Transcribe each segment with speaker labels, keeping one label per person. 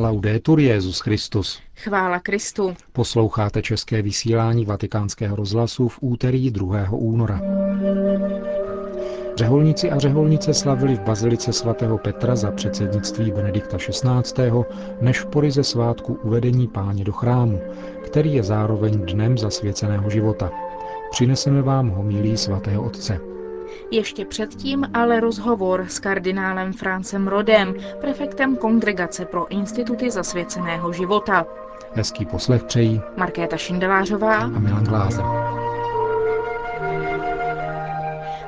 Speaker 1: Laudetur Jezus Christus.
Speaker 2: Chvála Kristu.
Speaker 1: Posloucháte české vysílání Vatikánského rozhlasu v úterý 2. února. Řeholníci a řeholnice slavili v bazilice svatého Petra za předsednictví Benedikta XVI. než v porize svátku uvedení páně do chrámu, který je zároveň dnem zasvěceného života. Přineseme vám homilí svatého otce.
Speaker 2: Ještě předtím ale rozhovor s kardinálem Francem Rodem, prefektem Kongregace pro instituty zasvěceného života.
Speaker 1: Hezký poslech přejí
Speaker 2: Markéta Šindelářová
Speaker 1: a Milan Glázer.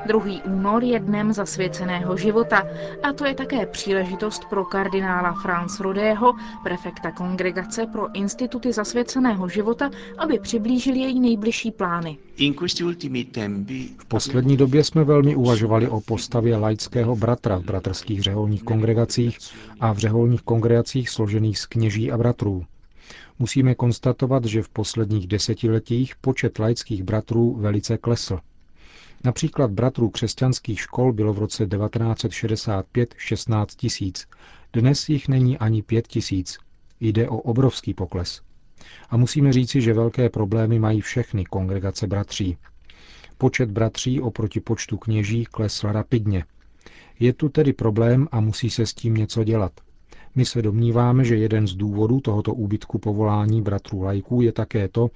Speaker 2: 2. únor je dnem zasvěceného života a to je také příležitost pro kardinála Franz Rodého, prefekta Kongregace pro instituty zasvěceného života, aby přiblížil její nejbližší plány.
Speaker 1: V poslední době jsme velmi uvažovali o postavě laického bratra v bratrských řeholních kongregacích a v řeholních kongregacích složených z kněží a bratrů. Musíme konstatovat, že v posledních desetiletích počet laických bratrů velice klesl. Například bratrů křesťanských škol bylo v roce 1965 16 tisíc, dnes jich není ani 5 tisíc. Jde o obrovský pokles. A musíme říci, že velké problémy mají všechny kongregace bratří. Počet bratří oproti počtu kněží klesl rapidně. Je tu tedy problém a musí se s tím něco dělat. My se domníváme, že jeden z důvodů tohoto úbytku povolání bratrů lajků je také to,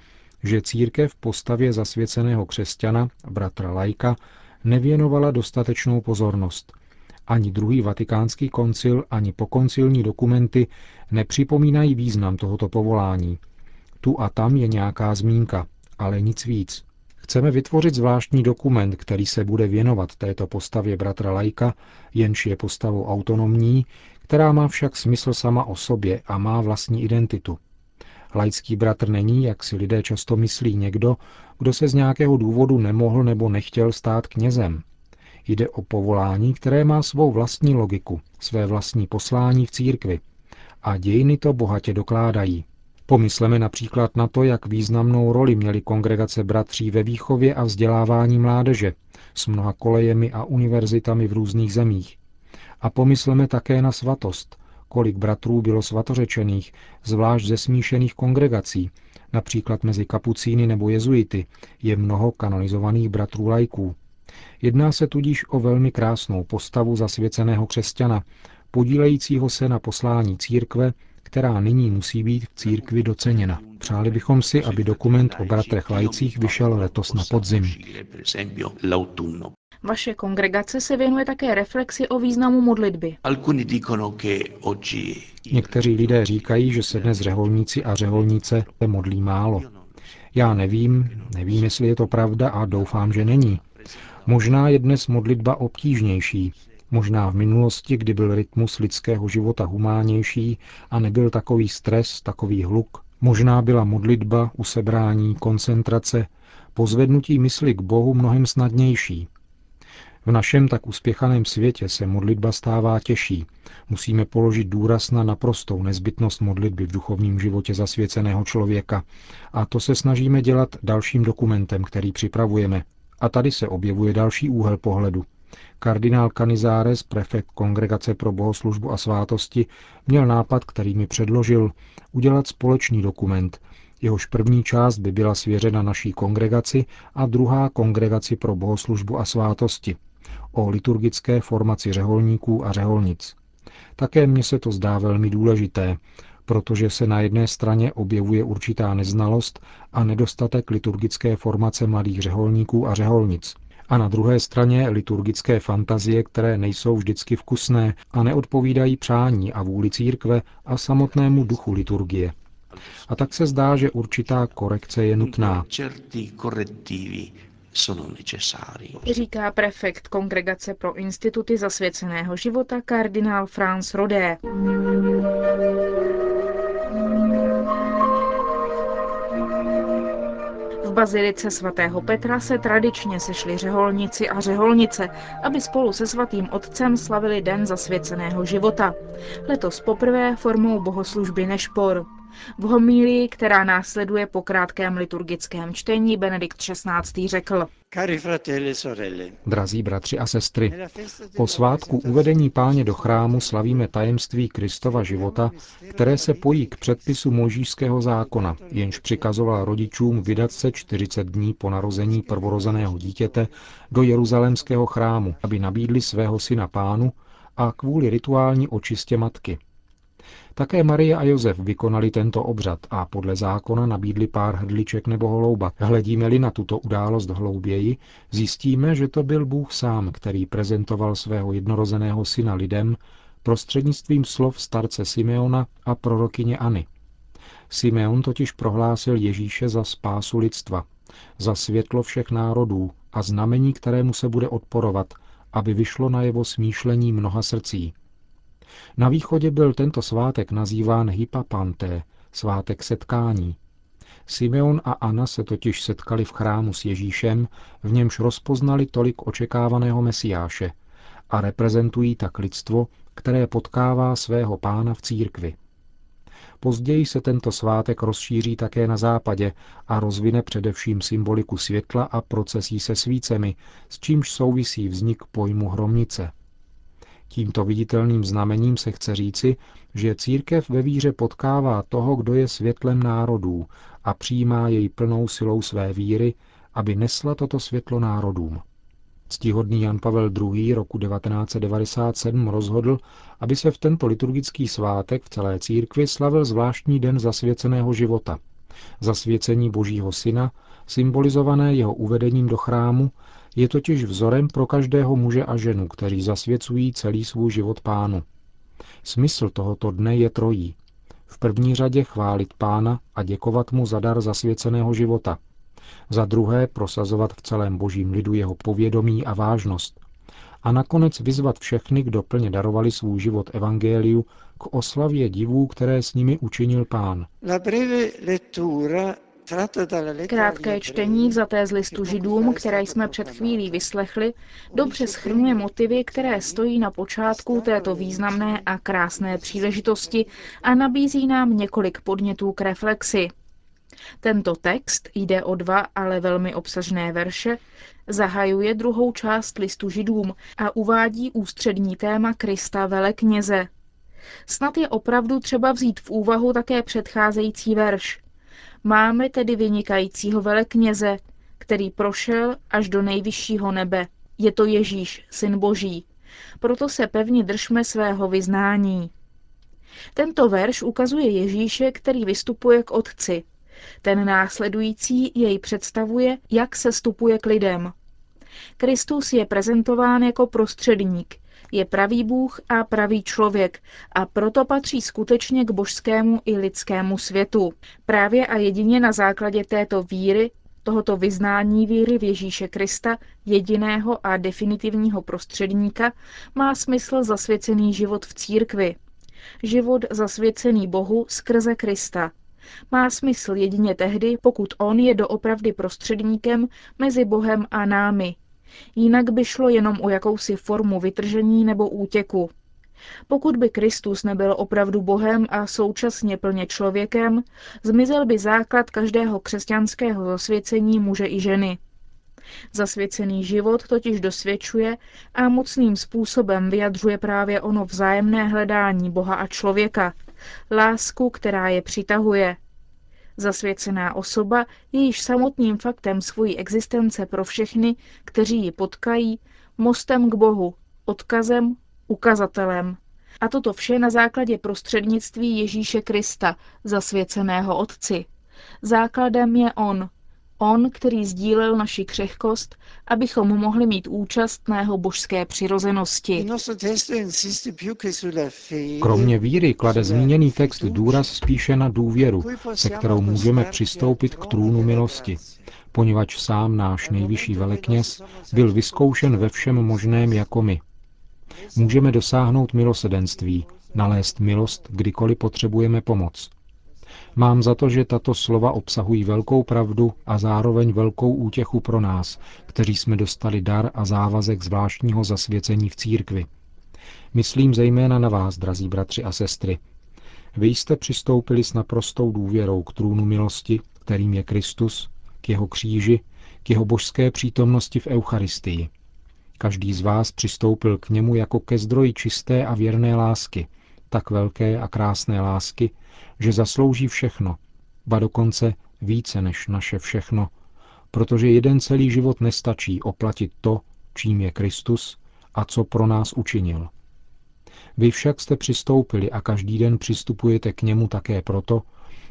Speaker 1: že církev v postavě zasvěceného křesťana, bratra Lajka, nevěnovala dostatečnou pozornost. Ani druhý vatikánský koncil, ani pokoncilní dokumenty nepřipomínají význam tohoto povolání. Tu a tam je nějaká zmínka, ale nic víc. Chceme vytvořit zvláštní dokument, který se bude věnovat této postavě bratra Lajka, jenž je postavou autonomní, která má však smysl sama o sobě a má vlastní identitu. Laický bratr není, jak si lidé často myslí, někdo, kdo se z nějakého důvodu nemohl nebo nechtěl stát knězem. Jde o povolání, které má svou vlastní logiku, své vlastní poslání v církvi. A dějiny to bohatě dokládají. Pomysleme například na to, jak významnou roli měly kongregace bratří ve výchově a vzdělávání mládeže s mnoha kolejemi a univerzitami v různých zemích. A pomysleme také na svatost, kolik bratrů bylo svatořečených, zvlášť ze smíšených kongregací, například mezi kapucíny nebo jezuity, je mnoho kanonizovaných bratrů lajků. Jedná se tudíž o velmi krásnou postavu zasvěceného křesťana, podílejícího se na poslání církve, která nyní musí být v církvi doceněna. Přáli bychom si, aby dokument o bratrech lajcích vyšel letos na podzim.
Speaker 2: Vaše kongregace se věnuje také reflexi o významu modlitby.
Speaker 1: Někteří lidé říkají, že se dnes řeholníci a řeholnice modlí málo. Já nevím, nevím, jestli je to pravda a doufám, že není. Možná je dnes modlitba obtížnější. Možná v minulosti, kdy byl rytmus lidského života humánější a nebyl takový stres, takový hluk, možná byla modlitba, usebrání, koncentrace, pozvednutí mysli k Bohu mnohem snadnější. V našem tak uspěchaném světě se modlitba stává těžší. Musíme položit důraz na naprostou nezbytnost modlitby v duchovním životě zasvěceného člověka. A to se snažíme dělat dalším dokumentem, který připravujeme. A tady se objevuje další úhel pohledu. Kardinál Canizares, prefekt Kongregace pro bohoslužbu a svátosti, měl nápad, který mi předložil, udělat společný dokument, Jehož první část by byla svěřena naší kongregaci a druhá kongregaci pro bohoslužbu a svátosti o liturgické formaci řeholníků a řeholnic. Také mně se to zdá velmi důležité, protože se na jedné straně objevuje určitá neznalost a nedostatek liturgické formace mladých řeholníků a řeholnic. A na druhé straně liturgické fantazie, které nejsou vždycky vkusné a neodpovídají přání a vůli církve a samotnému duchu liturgie. A tak se zdá, že určitá korekce je nutná.
Speaker 2: Říká prefekt Kongregace pro instituty zasvěceného života kardinál Franz Rodé. V bazilice svatého Petra se tradičně sešli řeholníci a řeholnice, aby spolu se svatým otcem slavili Den zasvěceného života. Letos poprvé formou bohoslužby Nešpor. V homílii, která následuje po krátkém liturgickém čtení, Benedikt XVI. řekl.
Speaker 1: E Drazí bratři a sestry, po svátku uvedení páně do chrámu slavíme tajemství Kristova života, které se pojí k předpisu možíšského zákona, jenž přikazoval rodičům vydat se 40 dní po narození prvorozeného dítěte do jeruzalémského chrámu, aby nabídli svého syna pánu a kvůli rituální očistě matky. Také Marie a Josef vykonali tento obřad a podle zákona nabídli pár hrdliček nebo holouba. Hledíme-li na tuto událost hlouběji, zjistíme, že to byl Bůh sám, který prezentoval svého jednorozeného syna lidem prostřednictvím slov starce Simeona a prorokyněAny. Simeon totiž prohlásil Ježíše za spásu lidstva, za světlo všech národů a znamení, kterému se bude odporovat, aby vyšlo na jeho smýšlení mnoha srdcí. Na východě byl tento svátek nazýván Hypapanté, svátek setkání. Simeon a Anna se totiž setkali v chrámu s Ježíšem, v němž rozpoznali tolik očekávaného mesiáše a reprezentují tak lidstvo, které potkává svého pána v církvi. Později se tento svátek rozšíří také na západě a rozvine především symboliku světla a procesí se svícemi, s čímž souvisí vznik pojmu hromnice – Tímto viditelným znamením se chce říci, že církev ve víře potkává toho, kdo je světlem národů a přijímá jej plnou silou své víry, aby nesla toto světlo národům. Ctihodný Jan Pavel II. roku 1997 rozhodl, aby se v tento liturgický svátek v celé církvi slavil zvláštní den zasvěceného života. Zasvěcení Božího Syna, symbolizované jeho uvedením do chrámu je totiž vzorem pro každého muže a ženu, kteří zasvěcují celý svůj život pánu. Smysl tohoto dne je trojí. V první řadě chválit pána a děkovat mu za dar zasvěceného života. Za druhé prosazovat v celém božím lidu jeho povědomí a vážnost. A nakonec vyzvat všechny, kdo plně darovali svůj život evangeliu, k oslavě divů, které s nimi učinil pán. La breve lettura
Speaker 2: Krátké čtení vzaté z listu židům, které jsme před chvílí vyslechli, dobře schrnuje motivy, které stojí na počátku této významné a krásné příležitosti a nabízí nám několik podnětů k reflexi. Tento text, jde o dva, ale velmi obsažné verše, zahajuje druhou část listu židům a uvádí ústřední téma Krista velekněze. Snad je opravdu třeba vzít v úvahu také předcházející verš. Máme tedy vynikajícího velekněze, který prošel až do nejvyššího nebe. Je to Ježíš, syn Boží. Proto se pevně držme svého vyznání. Tento verš ukazuje Ježíše, který vystupuje k Otci. Ten následující jej představuje, jak se stupuje k lidem. Kristus je prezentován jako prostředník, je pravý Bůh a pravý člověk a proto patří skutečně k božskému i lidskému světu. Právě a jedině na základě této víry, tohoto vyznání víry v Ježíše Krista, jediného a definitivního prostředníka, má smysl zasvěcený život v církvi. Život zasvěcený Bohu skrze Krista, má smysl jedině tehdy, pokud on je doopravdy prostředníkem mezi Bohem a námi, Jinak by šlo jenom o jakousi formu vytržení nebo útěku. Pokud by Kristus nebyl opravdu Bohem a současně plně člověkem, zmizel by základ každého křesťanského zasvěcení muže i ženy. Zasvěcený život totiž dosvědčuje a mocným způsobem vyjadřuje právě ono vzájemné hledání Boha a člověka, lásku, která je přitahuje, Zasvěcená osoba je již samotným faktem svojí existence pro všechny, kteří ji potkají, mostem k Bohu, odkazem, ukazatelem. A toto vše na základě prostřednictví Ježíše Krista, zasvěceného Otci. Základem je On, On, který sdílel naši křehkost, abychom mohli mít účast na jeho božské přirozenosti.
Speaker 1: Kromě víry klade zmíněný text důraz spíše na důvěru, se kterou můžeme přistoupit k trůnu milosti, poněvadž sám náš nejvyšší velekněz byl vyzkoušen ve všem možném jako my. Můžeme dosáhnout milosedenství, nalézt milost, kdykoliv potřebujeme pomoc. Mám za to, že tato slova obsahují velkou pravdu a zároveň velkou útěchu pro nás, kteří jsme dostali dar a závazek zvláštního zasvěcení v církvi. Myslím zejména na vás, drazí bratři a sestry. Vy jste přistoupili s naprostou důvěrou k trůnu milosti, kterým je Kristus, k jeho kříži, k jeho božské přítomnosti v Eucharistii. Každý z vás přistoupil k němu jako ke zdroji čisté a věrné lásky, tak velké a krásné lásky, že zaslouží všechno, ba dokonce více než naše všechno, protože jeden celý život nestačí oplatit to, čím je Kristus a co pro nás učinil. Vy však jste přistoupili a každý den přistupujete k němu také proto,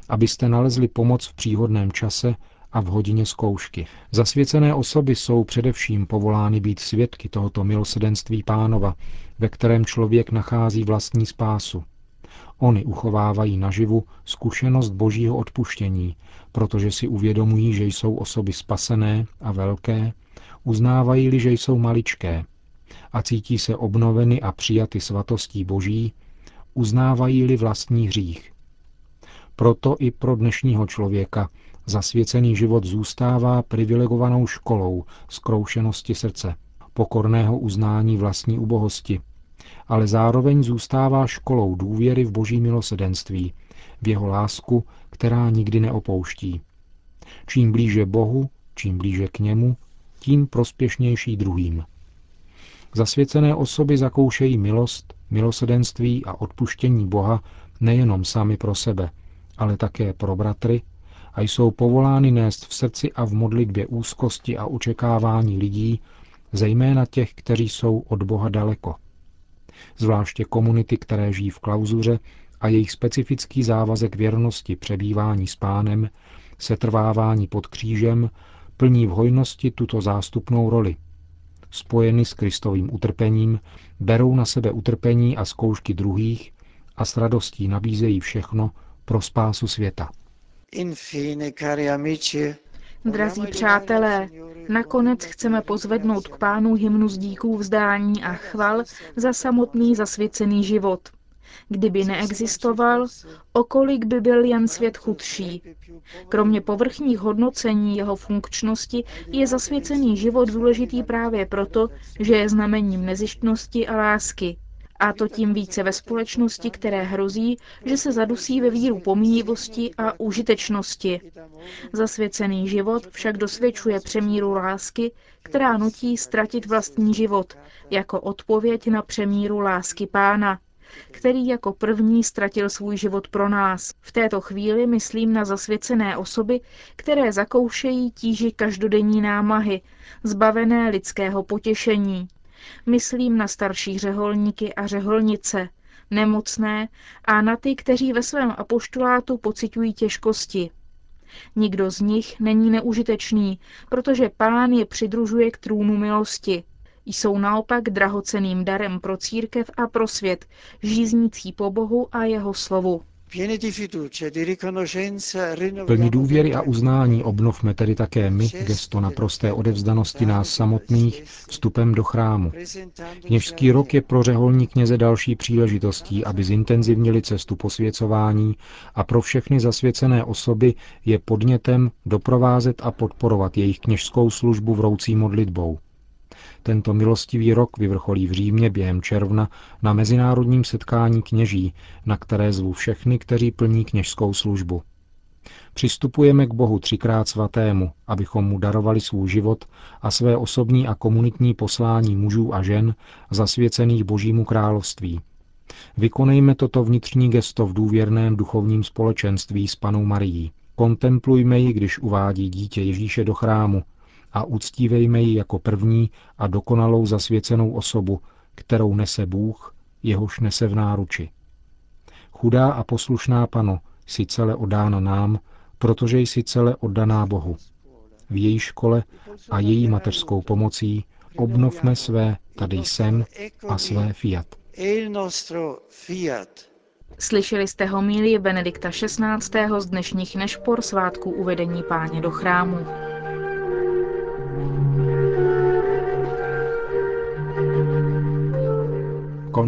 Speaker 1: abyste nalezli pomoc v příhodném čase a v hodině zkoušky. Zasvěcené osoby jsou především povolány být svědky tohoto milosedenství pánova, ve kterém člověk nachází vlastní spásu. Oni uchovávají naživu zkušenost božího odpuštění, protože si uvědomují, že jsou osoby spasené a velké, uznávají-li, že jsou maličké a cítí se obnoveny a přijaty svatostí boží, uznávají-li vlastní hřích. Proto i pro dnešního člověka zasvěcený život zůstává privilegovanou školou zkroušenosti srdce, pokorného uznání vlastní ubohosti, ale zároveň zůstává školou důvěry v boží milosedenství, v jeho lásku, která nikdy neopouští. Čím blíže Bohu, čím blíže k němu, tím prospěšnější druhým. Zasvěcené osoby zakoušejí milost, milosedenství a odpuštění Boha nejenom sami pro sebe, ale také pro bratry a jsou povolány nést v srdci a v modlitbě úzkosti a očekávání lidí, zejména těch, kteří jsou od Boha daleko. Zvláště komunity, které žijí v klauzuře a jejich specifický závazek věrnosti přebývání s pánem, setrvávání pod křížem, plní v hojnosti tuto zástupnou roli. Spojeny s Kristovým utrpením, berou na sebe utrpení a zkoušky druhých a s radostí nabízejí všechno pro spásu světa.
Speaker 2: Drazí přátelé, nakonec chceme pozvednout k pánu hymnu z díků vzdání a chval za samotný zasvěcený život. Kdyby neexistoval, okolik by byl jen svět chudší. Kromě povrchních hodnocení jeho funkčnosti je zasvěcený život důležitý právě proto, že je znamením nezištnosti a lásky, a to tím více ve společnosti, které hrozí, že se zadusí ve víru pomíjivosti a užitečnosti. Zasvěcený život však dosvědčuje přemíru lásky, která nutí ztratit vlastní život, jako odpověď na přemíru lásky pána, který jako první ztratil svůj život pro nás. V této chvíli myslím na zasvěcené osoby, které zakoušejí tíži každodenní námahy, zbavené lidského potěšení. Myslím na starší řeholníky a řeholnice, nemocné a na ty, kteří ve svém apoštolátu pocitují těžkosti. Nikdo z nich není neužitečný, protože pán je přidružuje k trůnu milosti. Jsou naopak drahoceným darem pro církev a pro svět, žíznící po Bohu a jeho slovu.
Speaker 1: Plní důvěry a uznání obnovme tedy také my gesto naprosté odevzdanosti nás samotných vstupem do chrámu. Kněžský rok je pro řeholní kněze další příležitostí, aby zintenzivnili cestu posvěcování a pro všechny zasvěcené osoby je podnětem doprovázet a podporovat jejich kněžskou službu vroucí modlitbou. Tento milostivý rok vyvrcholí v Římě během června na mezinárodním setkání kněží, na které zvu všechny, kteří plní kněžskou službu. Přistupujeme k Bohu třikrát svatému, abychom mu darovali svůj život a své osobní a komunitní poslání mužů a žen zasvěcených Božímu království. Vykonejme toto vnitřní gesto v důvěrném duchovním společenství s panou Marií. Kontemplujme ji, když uvádí dítě Ježíše do chrámu a uctívejme ji jako první a dokonalou zasvěcenou osobu, kterou nese Bůh, jehož nese v náruči. Chudá a poslušná pano, si celé odána nám, protože jsi celé oddaná Bohu. V její škole a její mateřskou pomocí obnovme své tady jsem a své fiat.
Speaker 2: Slyšeli jste homílii Benedikta XVI. z dnešních nešpor svátků uvedení páně do chrámu.